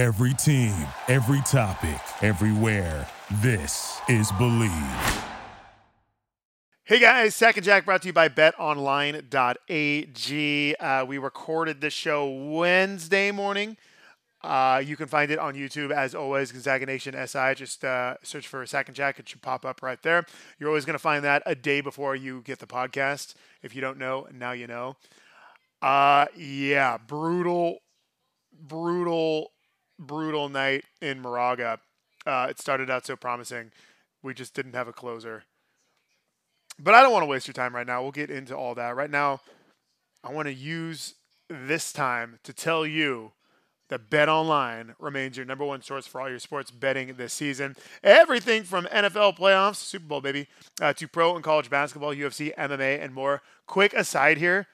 Every team, every topic, everywhere. This is Bleav. Hey guys, Sack and Jack brought to you by betonline.ag. Uh, we recorded this show Wednesday morning. Uh, you can find it on YouTube as always, Gonzaga Nation SI. Just uh, search for Sack and Jack. It should pop up right there. You're always going to find that a day before you get the podcast. If you don't know, now you know. Uh, yeah, brutal, brutal, brutal night in Moraga. Uh, it started out so promising. We just didn't have a closer. But I don't want to waste your time right now. We'll get into all that. Right now, I want to use this time to tell you that Bet Online remains your number one source for all your sports betting this season. Everything from NFL playoffs, Super Bowl, baby, uh, to pro and college basketball, UFC, MMA, and more. Quick aside here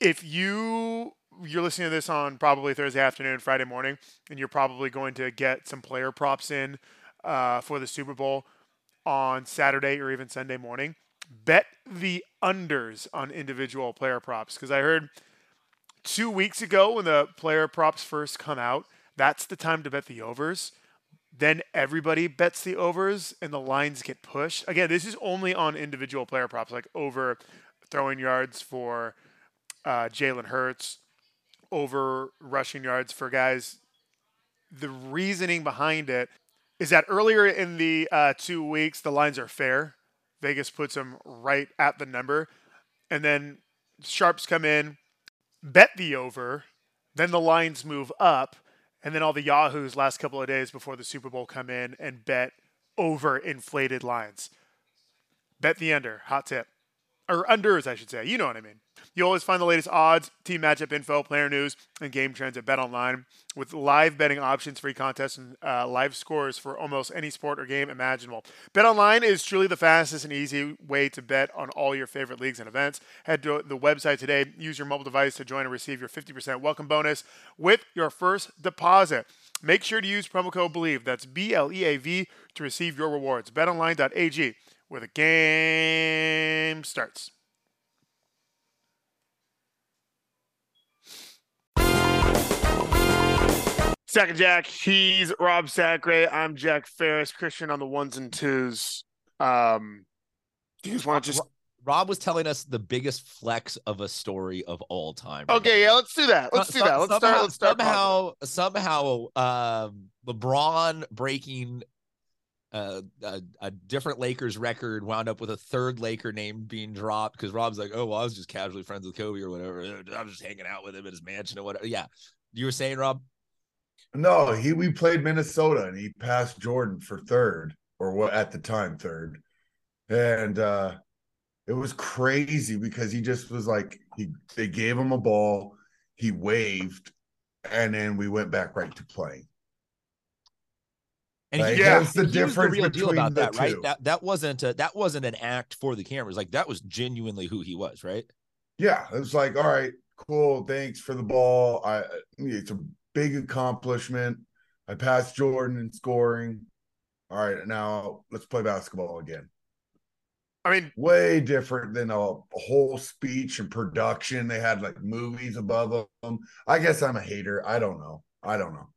if you you're listening to this on probably Thursday afternoon, Friday morning, and you're probably going to get some player props in uh, for the Super Bowl on Saturday or even Sunday morning. Bet the unders on individual player props because I heard two weeks ago when the player props first come out, that's the time to bet the overs. Then everybody bets the overs and the lines get pushed. Again, this is only on individual player props, like over throwing yards for uh, Jalen Hurts, over rushing yards for guys. The reasoning behind it is that earlier in the uh, two weeks, the lines are fair. Vegas puts them right at the number. And then sharps come in, bet the over. Then the lines move up. And then all the Yahoos last couple of days before the Super Bowl come in and bet over inflated lines. Bet the under. Hot tip. Or unders, I should say. You know what I mean. You always find the latest odds, team matchup info, player news, and game trends at Bet Online with live betting options, free contests, and uh, live scores for almost any sport or game imaginable. Bet Online is truly the fastest and easy way to bet on all your favorite leagues and events. Head to the website today. Use your mobile device to join and receive your 50% welcome bonus with your first deposit. Make sure to use promo code BLEAV. That's B L E A V to receive your rewards. BetOnline.ag, where the game starts. Sack and Jack, he's Rob Sacre. I'm Jack Ferris. Christian on the ones and twos. Um, do you just want to just? Rob was telling us the biggest flex of a story of all time. Okay, yeah, let's do that. Let's do that. Let's somehow, start. Let's start. Somehow, somehow, um, LeBron breaking uh, a, a, different Lakers record wound up with a third Laker name being dropped because Rob's like, oh, well, I was just casually friends with Kobe or whatever. I was just hanging out with him at his mansion or whatever. Yeah, you were saying, Rob? No, he we played Minnesota and he passed Jordan for third or what at the time third. And uh it was crazy because he just was like he they gave him a ball, he waved, and then we went back right to playing. And Like, yeah, that's the and he was difference real deal between about the that, right? two. That that wasn't a, that wasn't an act for the cameras. Like that was genuinely who he was, right? Yeah, it was like, all right, cool, thanks for the ball. I it's a big accomplishment. I passed Jordan in scoring. All right, now let's play basketball again. I mean, way different than a, a whole speech and production. They had like movies above them. I guess I'm a hater. I don't know. I don't know.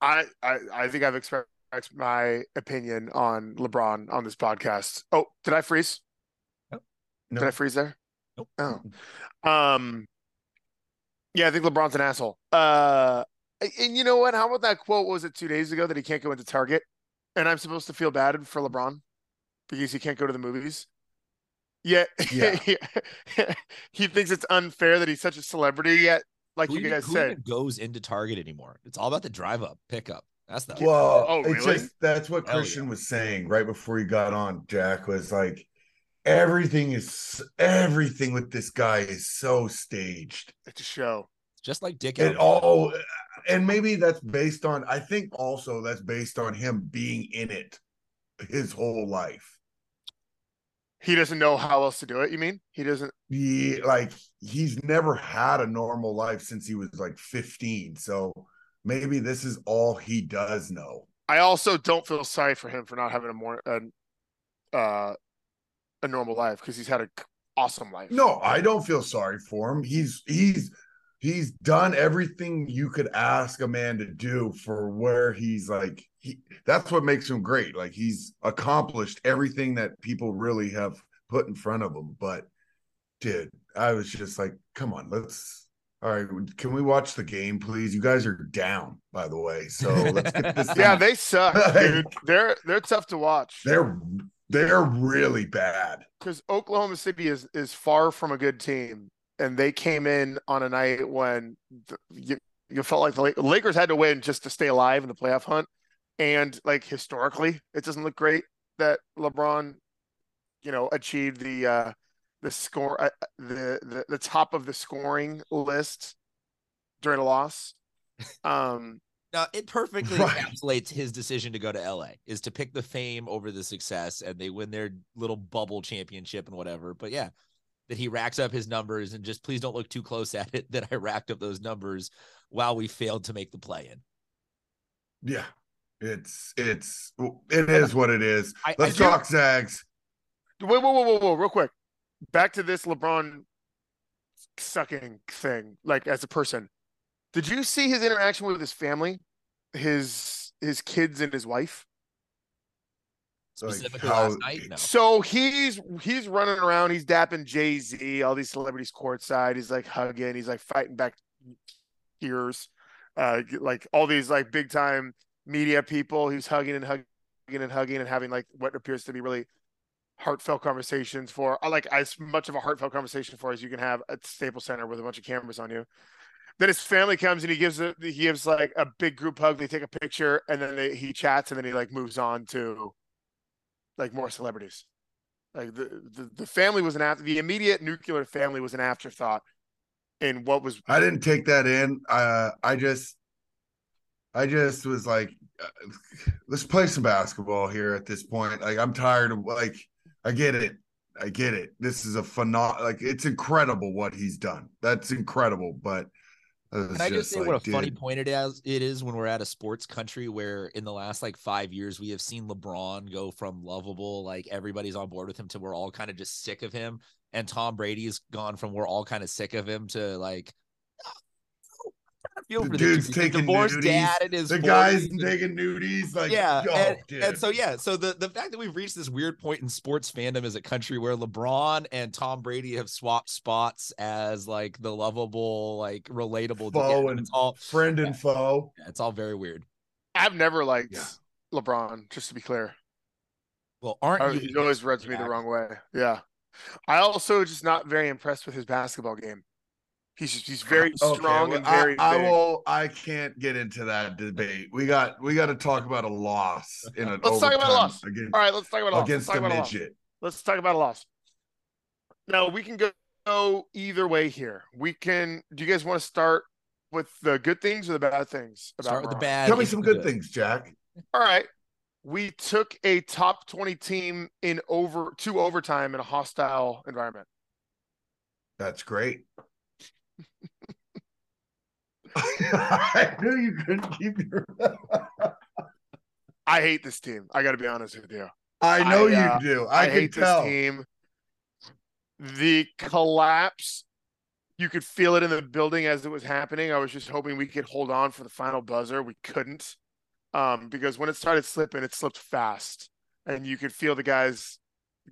I, I, I think I've expressed my opinion on LeBron on this podcast. Oh, did I freeze? No. Did I freeze there? Nope. Oh. Um. Yeah, I think LeBron's an asshole. Uh, and you know what? How about that quote? Was it two days ago that he can't go into Target, and I'm supposed to feel bad for LeBron because he can't go to the movies. Yet, Yeah. he thinks it's unfair that he's such a celebrity. Yet, like who you even- guys who said, even goes into Target anymore? It's all about the drive up, pickup. That's the Well, Oh, it's really? just that's what Hell Christian yeah. was saying right before he got on. Jack was like, everything is everything with this guy is so staged. it's a show. just like Dick. It all, and maybe that's based on. I think also that's based on him being in it his whole life. He doesn't know how else to do it. You mean he doesn't? he like he's never had a normal life since he was like 15 so maybe this is all he does know I also don't feel sorry for him for not having a more an, uh, a normal life because he's had an awesome life. no i don't feel sorry for him he's he's he's done everything you could ask a man to do for where he's like he that's what makes him great. Like he's accomplished everything that people really have put in front of him. But dude i was just like come on let's all right can we watch the game please? You guys are down by the way. So let's get this Yeah, they suck, dude. They're they're tough to watch. they're they're really bad. Because Oklahoma City is is far from a good team, and they came in on a night when the, you you felt like the Lakers had to win just to stay alive in the playoff hunt, and like historically, it doesn't look great that LeBron, you know, achieved the uh the score uh, the, the the top of the scoring list during a loss. Um, Now it perfectly Right. encapsulates his decision to go to LA is to pick the fame over the success and they win their little bubble championship and whatever. But yeah, that he racks up his numbers and just please don't look too close at it that I racked up those numbers while we failed to make the play in. yeah it's it's it is what it is I- I let's do- talk zags Wait, whoa, whoa, whoa, whoa, real quick. Back to this LeBron sucking thing, like as a person. Did you see his interaction with his family, his his kids and his wife? Like, Specifically how- night, no. So he's he's running around, he's dapping Jay Z, all these celebrities courtside. He's like hugging, he's like fighting back tears, uh, like all these like big time media people. He's hugging and hugging and hugging and having like what appears to be really heartfelt conversations for uh, like as much of a heartfelt conversation for as you can have at Staples Center with a bunch of cameras on you. Then his family comes and he gives a, he gives like a big group hug. They take a picture and then they, he chats and then he like moves on to like more celebrities. Like the, the, the family was an after the immediate nuclear family was an afterthought in what was I didn't take that in. Uh, I just, I just was like, Uh, let's play some basketball here at this point. Like, I'm tired of like, I get it, I get it. This is a phenom, like it's incredible what he's done. That's incredible. But Can I just say like, what a funny dude, point it is? It is when we're at a sports country where in the last like five years we have seen LeBron go from lovable, like everybody's on board with him, to we're all kind of just sick of him, and Tom Brady's gone from we're all kind of sick of him to like. I feel The for dude's dude. He's a taking divorced nudies. dad in his the guys 40s and- taking nudies. Like, yeah, oh, and, dude. and so yeah, so the the fact that we've reached this weird point in sports fandom as a country where LeBron and Tom Brady have swapped spots as like the lovable, like relatable, Foe and it's all friend and foe. it's all very weird. I've never liked Yeah. LeBron, just to be clear. Well, aren't I, you? he always rubs me the wrong way. Yeah. I also just not very impressed with his basketball game. He's he's very Okay, strong well, and very I, I big. will. I can't get into that debate. We got. We got to talk about a loss in an Let's talk about a loss. against, All right, let's talk about a loss. Let's against talk a about a loss. midget. Let's talk about a loss. Now we can go, go either way here. We can. Do you guys want to start with the good things or the bad things? About Start with the bad. Tell me some the good things, Jack. All right. We took a top 20 team in over two overtime in a hostile environment. That's great. I knew you couldn't keep your. I hate this team. I got to be honest with you. I know I, uh, you do. I, can hate tell. this team. The collapse, you could feel it in the building as it was happening. I was just hoping we could hold on for the final buzzer. We couldn't, um, because when it started slipping, it slipped fast, and you could feel the guys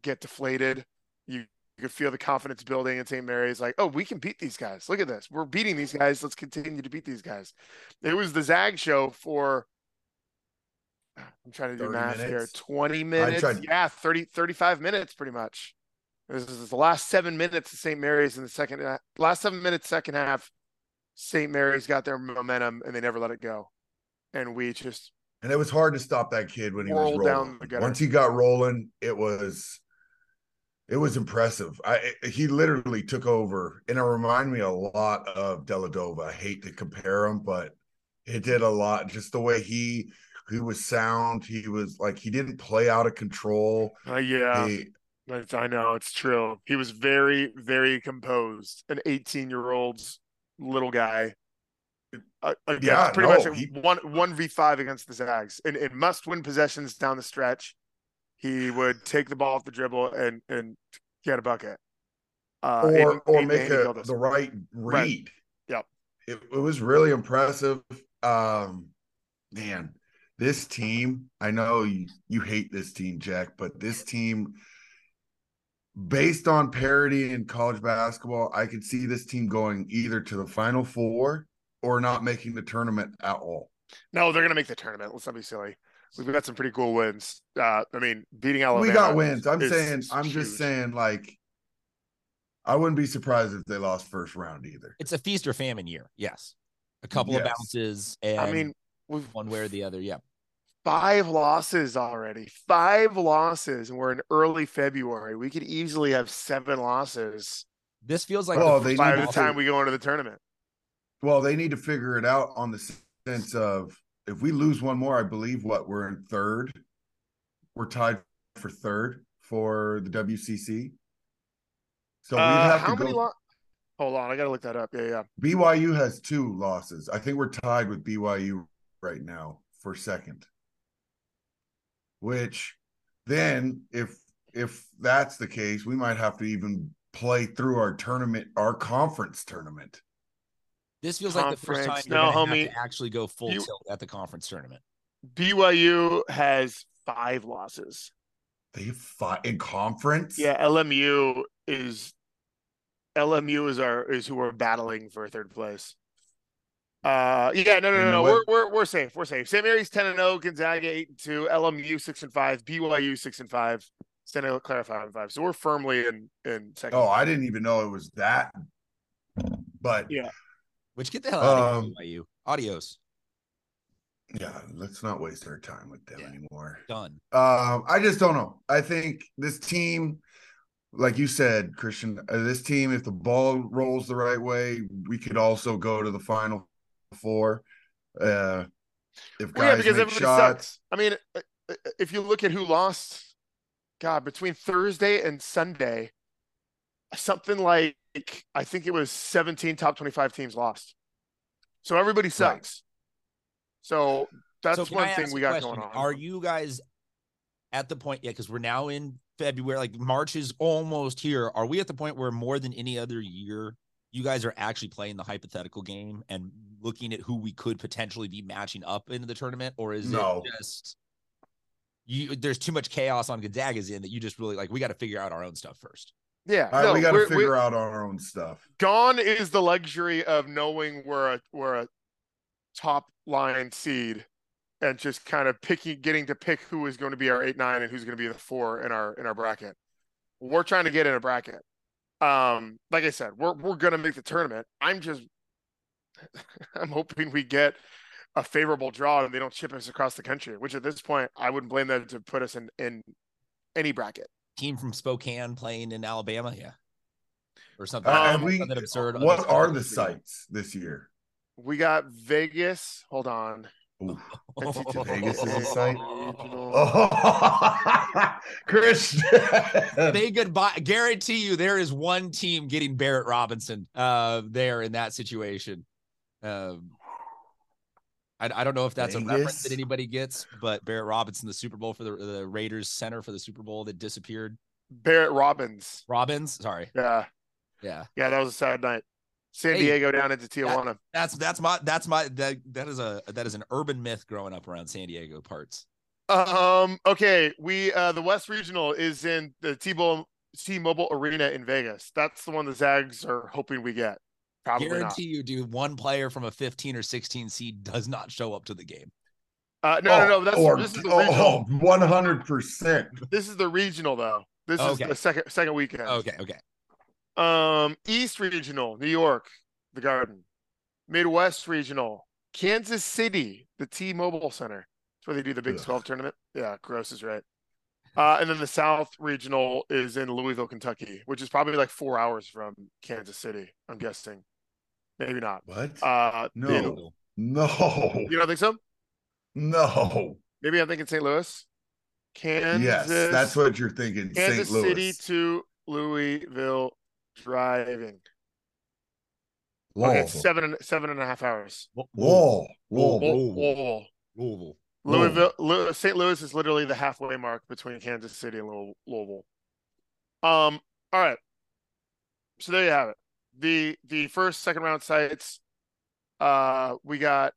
get deflated. You, you could feel the confidence building in St. Mary's. Like, oh, we can beat these guys. Look at this. We're beating these guys. Let's continue to beat these guys. It was the Zag show for. I'm trying to do 30 math here. 20 minutes. tried- Yeah, 30, 35 minutes pretty much. This is the last seven minutes of St. Mary's in the second ha- last seven minutes, second half. St. Mary's got their momentum and they never let it go. And we just And it was hard to stop that kid when he was rolling. Once he got rolling, it was it was impressive. I he literally took over, and it reminded me a lot of Dellavedova. I hate to compare him, but it did a lot. Just the way he he was sound. He was like he didn't play out of control. uh, yeah, He, I know it's true. He was very, very composed. An 18 year old's little guy. Uh, Yeah, pretty no, much he- one one v five against the Zags. In, in must win possessions down the stretch, he would take the ball off the dribble and and get a bucket. Uh, or Aidan- or Aidan make a, the right Right. read. Yep. it, it was really impressive. Um, man, this team, I know you, you hate this team, Jack, but this team, based on parity in college basketball, I could see this team going either to the final four or not making the tournament at all. No, they're gonna make the tournament. Let's not be silly. We've got some pretty cool wins. Uh, I mean, beating Alabama. we got wins. I'm is saying, I'm huge. just saying, like, I wouldn't be surprised if they lost first round either. It's a feast or famine year. Yes. A couple of bounces and I mean, we've one way or the other. Yeah. five losses already. Five losses, and we're in early February. We could easily have seven losses This feels like Well, the they by need the to- time we go into the tournament. Well, they need to figure it out on the sense of if we lose one more, I believe what we're in third. We're tied for third for the WCC. So we'd Uh, have to go. Lo- Hold on, I gotta look that up. Yeah, yeah. BYU has two losses. I think we're tied with BYU right now for second. Which then if if that's the case, we might have to even play through our tournament, our conference tournament. This feels like the first time Conference. you're No, gonna homie. have to actually go full You- tilt at the conference tournament. BYU has five losses. They have five in conference. Yeah, LMU is LMU is our is who we're battling for third place. Uh yeah, no, no, no, no. We're we're we're safe. We're safe. St. Mary's 10 and 0, Gonzaga 8 and 2, LMU 6 and 5, BYU 6 and 5, Santa Clara 5 and 5. So we're firmly in in second. Oh, I didn't even know it was that. But Yeah. Which get the hell out of Um, here, BYU. Adios. yeah, let's not waste our time with them Yeah. anymore. Done. Um, I just don't know. I think this team, like you said, Christian, uh, this team, if the ball rolls the right way, we could also go to the final four. Uh, if Well, yeah, guys because make everybody shots, sucks. I mean, uh, uh, if you look at who lost, God, between Thursday and Sunday, something like I think it was 17 top 25 teams lost. So everybody sucks. So that's so one thing we got question? going on. Are you guys at the point yet? Because we're now in February, like March is almost here. Are we at the point where more than any other year, you guys are actually playing the hypothetical game and looking at who we could potentially be matching up into the tournament? Or is No. it just you there's too much chaos on Gonzaga's in that you just really like we got to figure out our own stuff first. Yeah, right, no, we got to figure out our own stuff. Gone is the luxury of knowing we're a we're a top line seed and just kind of picking getting to pick who is going to be our eight nine and who's going to be the four in our in our bracket. We're trying to get in a bracket. Um, like I said, we're we're gonna make the tournament. I'm just I'm hoping we get a favorable draw and they don't ship us across the country, which at this point I wouldn't blame them to put us in in any bracket. Team from Spokane playing in Alabama, yeah. Or something, Uh, we, something absurd. what are the sites this year? We got Vegas. Hold on. Ooh. NCAA Vegas is a site? regional. Oh, Christian. Say goodbye. Guarantee you, there is one team getting Barrett Robinson uh, there in that situation. Um, I, I don't know if that's a reference that anybody gets, but Barrett Robinson, the Super Bowl for the, the Raiders center for the Super Bowl that disappeared. Barret Robbins. Robbins, sorry, Yeah. yeah, Yeah, that was a sad night. San Hey, Diego down into Tijuana. that's that's my that's my that that is a that is an urban myth growing up around San Diego parts. Um, okay. We uh the West Regional is in the T-Mobile T-Mobile Arena in Vegas. That's the one the Zags are hoping we get. Probably Guarantee you, dude, one player from a 15 or 16 seed does not show up to the game. Uh no, no, no. That's or, this is the oh, 100%. This is the regional though. This Okay. is the second second weekend. Okay, okay. Um, East Regional, New York, the Garden. Midwest Regional, Kansas City, the T-Mobile Center. That's where they do the Big Ugh. 12 tournament. Yeah, gross is right. Uh, and then the South Regional is in Louisville, Kentucky, which is probably like four hours from Kansas City. I'm guessing, maybe not. What? Uh, No. you- no. you don't think so? No. Maybe I'm thinking St. Louis. Kansas. Yes, that's what you're thinking. Kansas St. Louis. City to Louisville driving. Lol. Okay, seven and seven and a half hours. Lol. Lol. Whoa, Louisville. whoa. Louisville. Louisville, St. Louis is literally the halfway mark between Kansas City and Louisville. Um, all right. So there you have it. The the first second round sites Uh, we got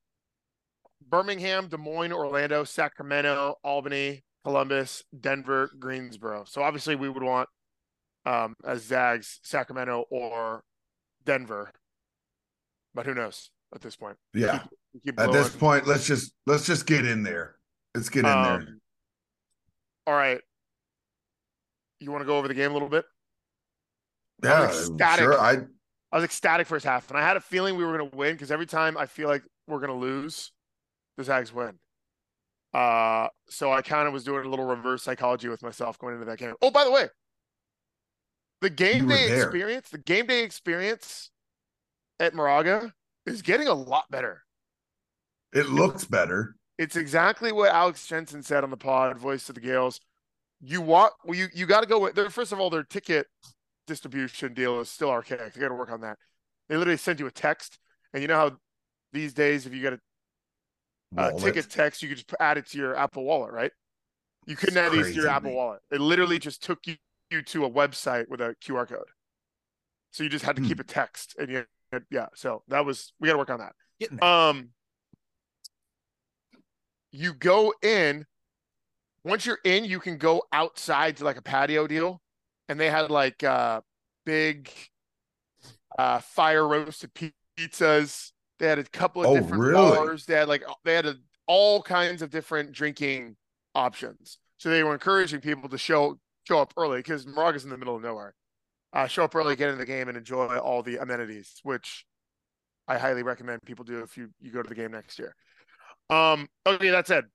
Birmingham, Des Moines, Orlando, Sacramento, Albany, Columbus, Denver, Greensboro. So obviously we would want um, as Zags, Sacramento or Denver, but who knows at this point? Yeah. We keep At this point, let's just let's just get in there. Let's get in there. Um, All right. You want to go over the game a little bit? Yeah, sure. I I was ecstatic first half, and I had a feeling we were going to win because every time I feel like we're going to lose, the Zags win. Uh, so I kind of was doing a little reverse psychology with myself going into that game. Oh, by the way, the game day there. experience, the game day experience at Moraga is getting a lot better. it looks better. It's exactly what Alex Jensen said on the pod, voice of the Gaels. You want well, you you got to go with their first of all their ticket distribution deal is still archaic. They got to work on that. They literally send you a text, and you know how these days if you get a, ticket text, you could just add it to your Apple Wallet, right? You couldn't It's add these to your Apple. Wallet. It literally just took you, you to a website with a QR code. So you just had to Hmm. keep a text, and you yeah. So that was we got to work on that. Um, you go in. Once you're in, you can go outside to like a patio deal, and they had like uh big uh fire roasted pizzas. They had a couple of Oh, different really? bars. They had like they had a, all kinds of different drinking options. So they were encouraging people to show show up early because Moraga's in the middle of nowhere. Uh, show up early, get in the game, and enjoy all the amenities, which I highly recommend people do if you you go to the game next year. Um, okay, that said,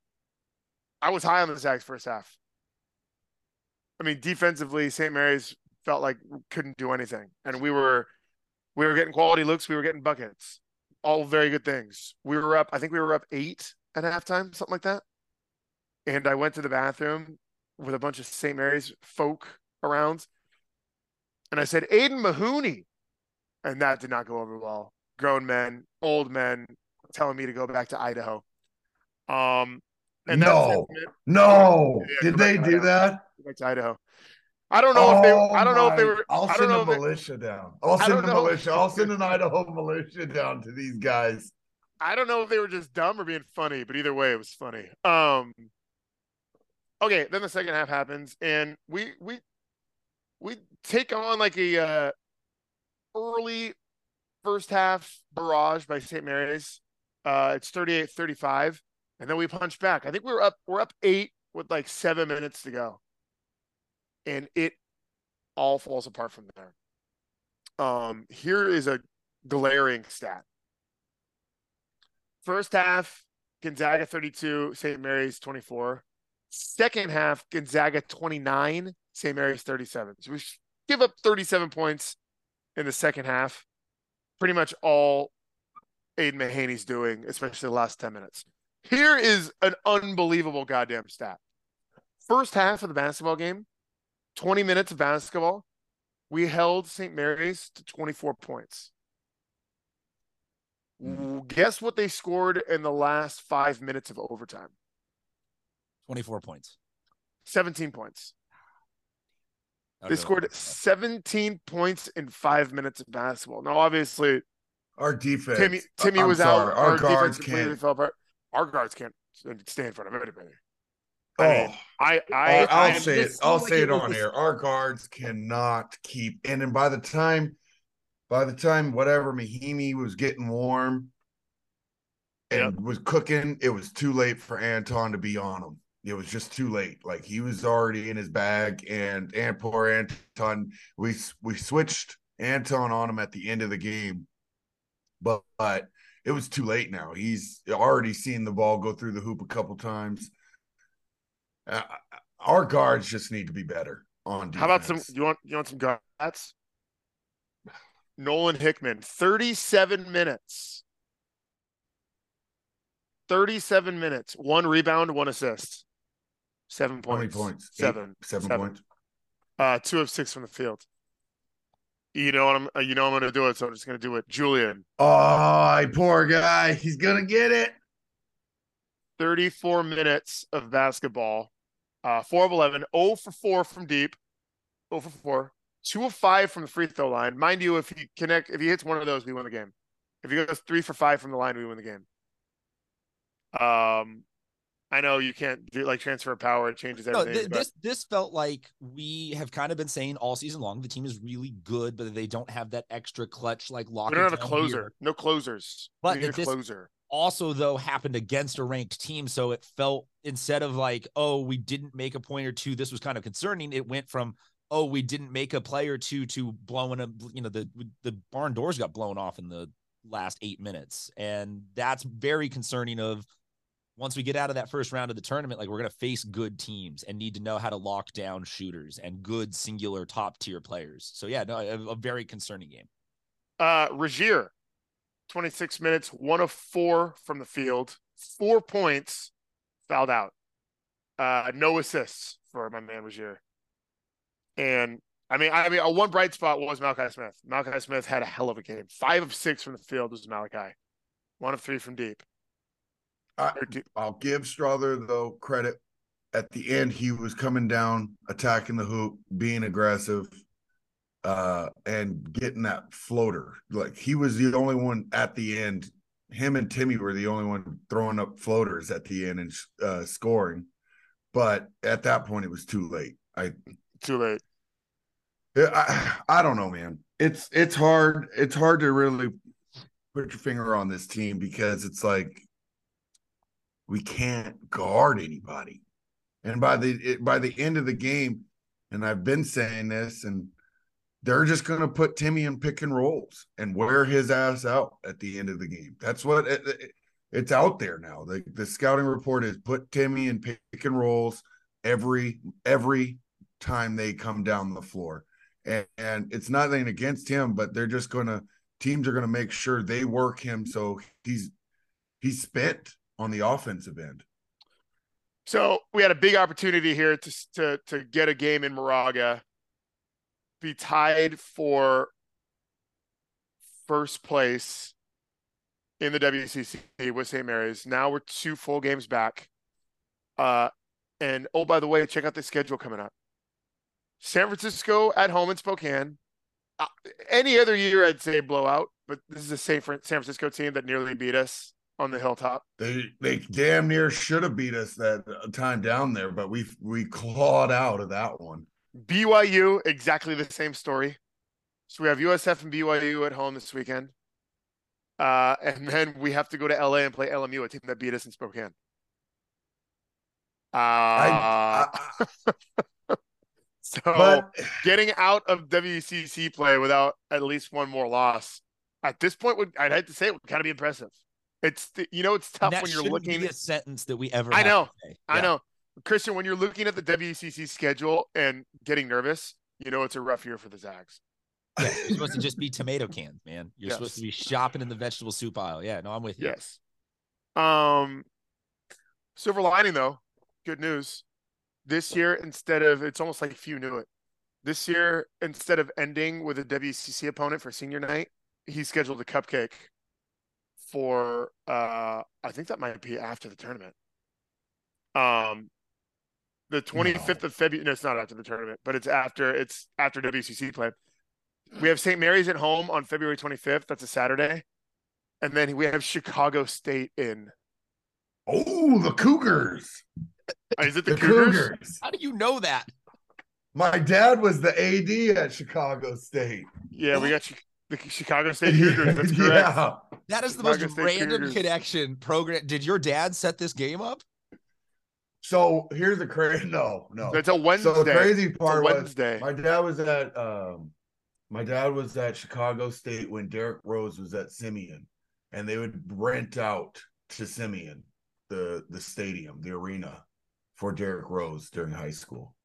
I was high on the Zags first half. I mean, defensively, St. Mary's felt like couldn't do anything, and we were we were getting quality looks, we were getting buckets, all very good things. We were up, I think we were up eight at halftime, something like that. And I went to the bathroom with a bunch of St. Mary's folk around, and I said, "Aidan Mahaney," and that did not go over well. Grown men, old men, telling me to go back to Idaho. Um, and No. No, Yeah, did they do that? To Idaho. I don't know if they. Oh I don't know if they were. I'll send a if they, militia down. I'll send a militia. I'll send an Idaho militia down to these guys. I don't know if they were just dumb or being funny, but either way, it was funny. Um. Okay, then the second half happens, and we we we take on like a uh, early first half barrage by St. Mary's. Uh, it's 38-35, and then we punch back. I think we were up. We're up eight with like seven minutes to go, and it all falls apart from there. Um, here is a glaring stat. First half, Gonzaga 32, St. Mary's 24. Second half, Gonzaga 29, St. Mary's 37. So we give up 37 points in the second half. Pretty much all Aidan Mahaney's doing, especially the last 10 minutes. Here is an unbelievable goddamn stat. First half of the basketball game, 20 minutes of basketball, we held St. Mary's to 24 points. Guess what they scored in the last five minutes of overtime? 24 points. 17 points. That They scored 17 points in five minutes of basketball. Now, obviously, Our defense. Timme Timme I'm was sorry, out. Our, defense guards can't. fell apart. Our guards can't stay in front of anybody. Oh, I mean, oh, I, I, I'll, I'll I say it. I'll say it on air. Our guards cannot keep. And then by the time, by the time whatever Mahaney was getting warm and was cooking, it was too late for Anton to be on him. It was just too late. Like he was already in his bag, and and poor Anton. We we switched Anton on him at the end of the game, but but it was too late now. He's already seen the ball go through the hoop a couple times. Uh, our guards just need to be better on defense. How about some? You want you want some guts? Nolan Hickman, thirty-seven minutes. Thirty-seven minutes, one rebound, one assist, seven points. points? Seven. seven, Seven. points. Uh, two of six from the field. You know what I'm? uh, You know I'm going to do it, so I'm just going to do it. Julian, Oh, poor guy. He's gonna get it. 34 minutes of basketball, uh, 4 of 11, 0 for 4 from deep, 0 for 4, 2 of 5 from the free throw line. Mind you, if he connect, if he hits one of those, we win the game. If he goes three for five from the line, we win the game. Um, I know you can't do like transfer of power; it changes No, everything. th- but this this felt like we have kind of been saying all season long the team is really good, but they don't have that extra clutch like lock. we don't have a closer. here. No closers. But we need a this- closer. Also, though, happened against a ranked team, so it felt instead of like, oh, we didn't make a point or two, this was kind of concerning. It went from oh, we didn't make a play or two to blowing a you know the the barn doors got blown off in the last eight minutes, and that's very concerning. Of once we get out of that first round of the tournament, like we're going to face good teams and need to know how to lock down shooters and good singular top tier players. So yeah, no, a, a very concerning game. Uh, Rasir, 26 minutes, one of four from the field, four points, fouled out. Uh, no assists for my man Rasir. And I mean, I mean, a one bright spot was Malachi Smith. Malachi Smith had a hell of a game. Five of six from the field was Malachi. One of three from deep. I, Or deep. I'll give Strawther though credit. At the end, he was coming down, attacking the hoop, being aggressive, uh, and getting that floater. Like he was the only one at the end. Him and Timme were the only one throwing up floaters at the end and uh, scoring. But at that point, it was too late. I Too late. I, I don't know, man. It's it's hard. It's hard to really put your finger on this team because it's like we can't guard anybody. And by the it, by the end of the game, and I've been saying this, and they're just going to put Timme in pick and rolls and wear his ass out at the end of the game. That's what it, it- it's out there now. The the scouting report is put Timme in pick and rolls every every time they come down the floor. And, and it's nothing against him, but they're just going to teams are going to make sure they work him so he's he's spent on the offensive end. So we had a big opportunity here to to to get a game in Moraga, be tied for first place in the WCC with St. Mary's. Now we're two full games back. Uh, and oh, by the way, check out the schedule coming up. San Francisco at home in Spokane. Uh, any other year, I'd say blowout, but this is a San San Francisco team that nearly beat us on the hilltop. They they damn near should have beat us that time down there, but we we clawed out of that one. BYU, exactly the same story. So we have USF and BYU at home this weekend. Uh, and then we have to go to LA and play LMU, a team that beat us in Spokane. Uh, I, I, so but getting out of WCC play without at least one more loss at this point would I'd have to say it would kind of be impressive. It's you know it's tough when you're looking. be a sentence that we ever. I know. to. I Yeah. know, Christian, when you're looking at the WCC schedule and getting nervous, you know it's a rough year for the Zags. Yeah, you're supposed to just be tomato cans, man. You're supposed to be shopping in the vegetable soup aisle. Yeah, no, I'm with you. Yes. Um, silver lining though, good news. This year, instead of it's almost like few knew it. This year, instead of ending with a WCC opponent for senior night, he scheduled a cupcake for uh I think that might be after the tournament. Um the 25th of February no, it's not after the tournament, but it's after it's after WCC play. We have St. Mary's at home on February 25th. That's a Saturday. And then we have Chicago State in. oh, the Cougars, Uh, Is it the, the Cougars? Cougars. How do you know that? My dad was the AD at Chicago State. Yeah, we got Chi- the Chicago State Cougars. That's correct. yeah. That is the Chicago most State random Cougars. connection program. Did your dad set this game up? So here's the crazy. No, no. It's a Wednesday. So the crazy It's a part was Wednesday. my dad was at um my dad was at Chicago State when Derrick Rose was at Simeon, and they would rent out to Simeon the the stadium, the arena for Derrick Rose during high school.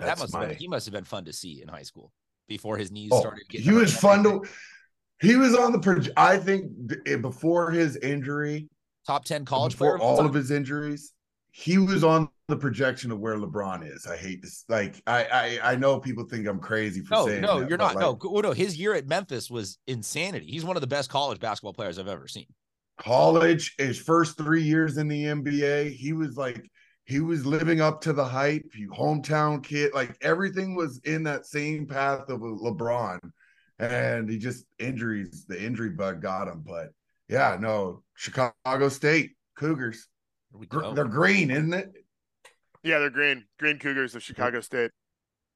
that must my have been, he must have been fun to see in high school before his knees oh, started getting. he was fun to he was on the proj- I think before his injury, top ten college player. before all of his injuries, he was on the projection of where LeBron is. I hate this. Like I I, I know people think I'm crazy for No, saying no, that, you're not. no, like, no, his year at Memphis was insanity. He's one of the best college basketball players I've ever seen. college, his first three years in the NBA, he was like he was living up to the hype. He hometown kid, like everything was in that same path of LeBron. and he just injuries, the injury bug got him. But yeah, no, Chicago State Cougars, Gr- they're green, isn't it? Yeah, they're green, green Cougars of Chicago State.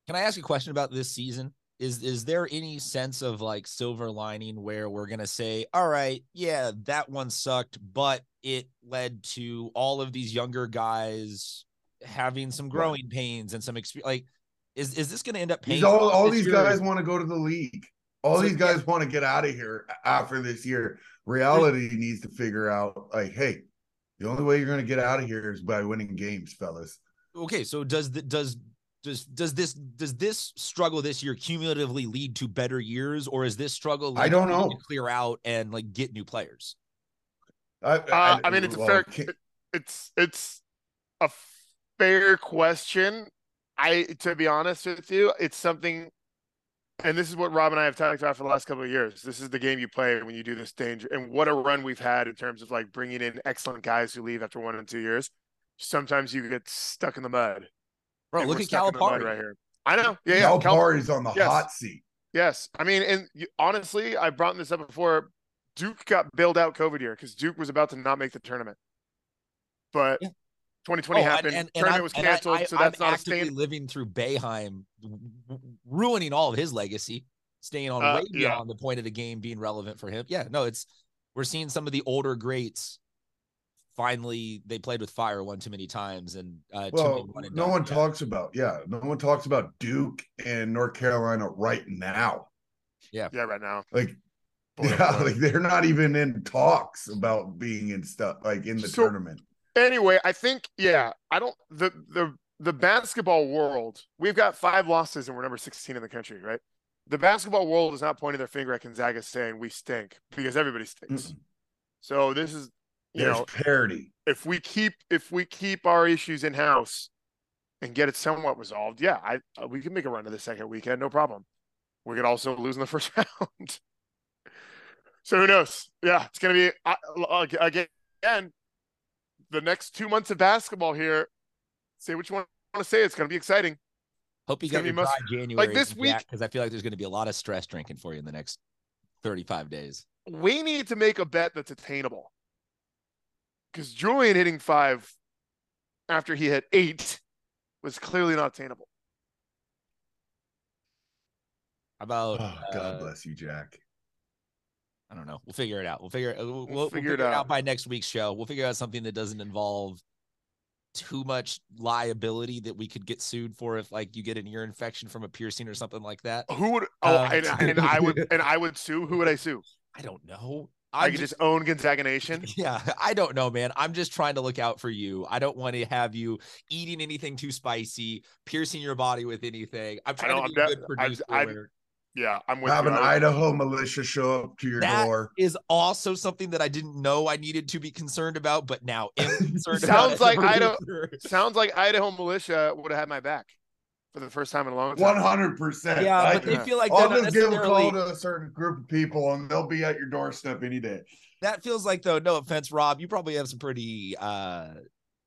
Can I ask a question about this season? Is is there any sense of like silver lining where we're gonna say, all right, yeah, that one sucked, but it led to all of these younger guys having some growing pains and some experience. Like, is is this gonna end up paying? All, all these year? guys want to go to the league. All So, these yeah. guys want to get out of here after this year. Reality needs to figure out, like, hey, the only way you're going to get out of here is by winning games, fellas. okay so does the, does does does this does this struggle this year cumulatively lead to better years or is this struggle I don't know. to clear out and like get new players I, Uh, I mean, it's a fair. can't- It's it's a fair question. I, to be honest with you, it's something, and this is what Rob and I have talked about for the last couple of years. This is the game you play when you do this danger, and what a run we've had in terms of like bringing in excellent guys who leave after one and two years. Sometimes you get stuck in the mud. bro and look at stuck in the mud Calipari right here. I know. Yeah, yeah. Cal- Calipari's on the Yes. hot seat. Yes, I mean, and you, honestly, I brought this up before. Duke got bailed out COVID year because Duke was about to not make the tournament, but Yeah. 2020 Oh, happened. and, and tournament I'm- was and I- canceled, I, so I'm that's not a actively stain. living through Boeheim, w- w- ruining all of his legacy, staying on Uh, way yeah. beyond the point of the game being relevant for him. Yeah, no, it's we're seeing some of the older greats. Finally, they played with fire one too many times, and uh, too many Well, and no one Yeah. talks about, yeah, no one talks about Duke and North Carolina right now. Yeah, yeah, right now. Like, Boy, oh yeah, boy. like they're not even in talks about being in stuff like in the So- tournament. Anyway, I think yeah, I don't the the the basketball world. We've got five losses and we're number 16 in the country, right? The basketball world is not pointing their finger at Gonzaga saying we stink because everybody stinks. Mm-mm. So this is you There's know parity. if we keep if we keep our issues in house and get it somewhat resolved, yeah, I uh, we can make a run to the second weekend, no problem. We could also lose in the first round. so who knows? Yeah, it's gonna be uh, again. Again, the next two months of basketball here. Say what you want to say. It's gonna be exciting. Hope you It's got gonna your be must- dry January this week- because I feel like there's going to be a lot of stress drinking for you in the next 35 days. We need to make a bet that's attainable. Because Julian hitting five after he hit eight was clearly not attainable. How about Oh, God uh, bless you, Jack. I don't know. We'll figure it out. We'll figure. We'll, we'll, we'll figure figure, it it out out. by next week's show. We'll figure out something that doesn't involve too much liability that we could get sued for if like you get an ear infection from a piercing or something like that. Who would? Oh, Uh, and, and I would, and I would sue. Who would I sue? I don't know. I I'm could just own Gonzaga Nation. Yeah, I don't know, man. I'm just trying to look out for you. I don't want to have you eating anything too spicy, piercing your body with anything. I'm trying to be I'm a de- good producer. I'd- where- Yeah, I'm with Have you. an Idaho militia show up to your That door. is also something that I didn't know I needed to be concerned about, but now am concerned Sounds about. like Idaho- Sounds like Idaho militia would have had my back for the first time in a long time. One hundred percent. Yeah, but they feel like they're I'll just give a necessarily. call to a certain group of people, and they'll be at your doorstep any day. That feels like though. No offense, Rob. You probably have some pretty uh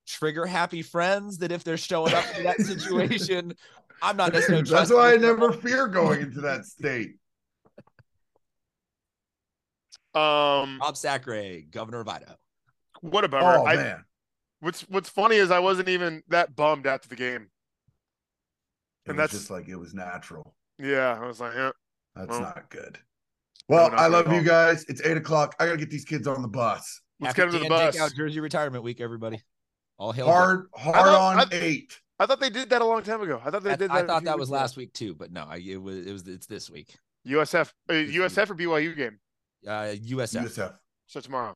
trigger happy friends that if they're showing up in that situation, I'm not necessarily. That's why I never fear going into that state. Um, Rob Sacre, governor of Idaho. what about? Oh I, man, what's What's funny is I wasn't even that bummed after the game. it And that's- just like it was natural. Yeah, I was like, yeah. That's Well, not good. Well, not I love you guys. It's eight o'clock. I gotta get these kids on the bus. Let's Happy get him to the Dan bus. Dickau Jersey retirement week, everybody. All hail. Hard, hard thought- on I- eight. I thought they did that a long time ago. I thought they Jeff. did that. I thought that weeks was ago. last week too, but no, I, it was it was it's this week. USF, uh, USF or BYU game. Uh, USF. USF. So tomorrow,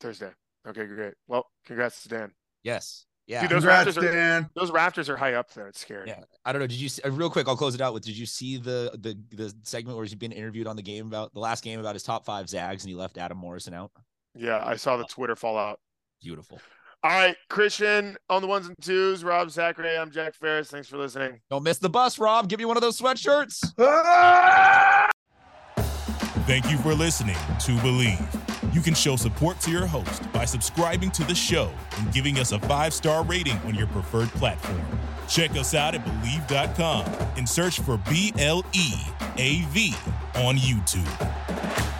Thursday. Okay, great. Well, congrats to Dan. Yes. Yeah. Dude, those Congrats, Raptors are- Dan. Those Raptors are high up there. It's scary. Yeah, I don't know. Did you see, uh, real quick? I'll close it out with. Did you see the the the segment where he's been interviewed on the game about the last game about his top five zags and he left Adam Morrison out? Yeah, I saw the Twitter fallout. Beautiful. All right, Christian on the ones and twos. Rob Sacre. I'm Jack Ferris. Thanks for listening. Don't miss the bus, Rob. Give me one of those sweatshirts. Ah! Thank you for listening to Bleav. You can show support to your host by subscribing to the show and giving us a five star rating on your preferred platform. Check us out at Bleav.com and search for B L E A V on YouTube.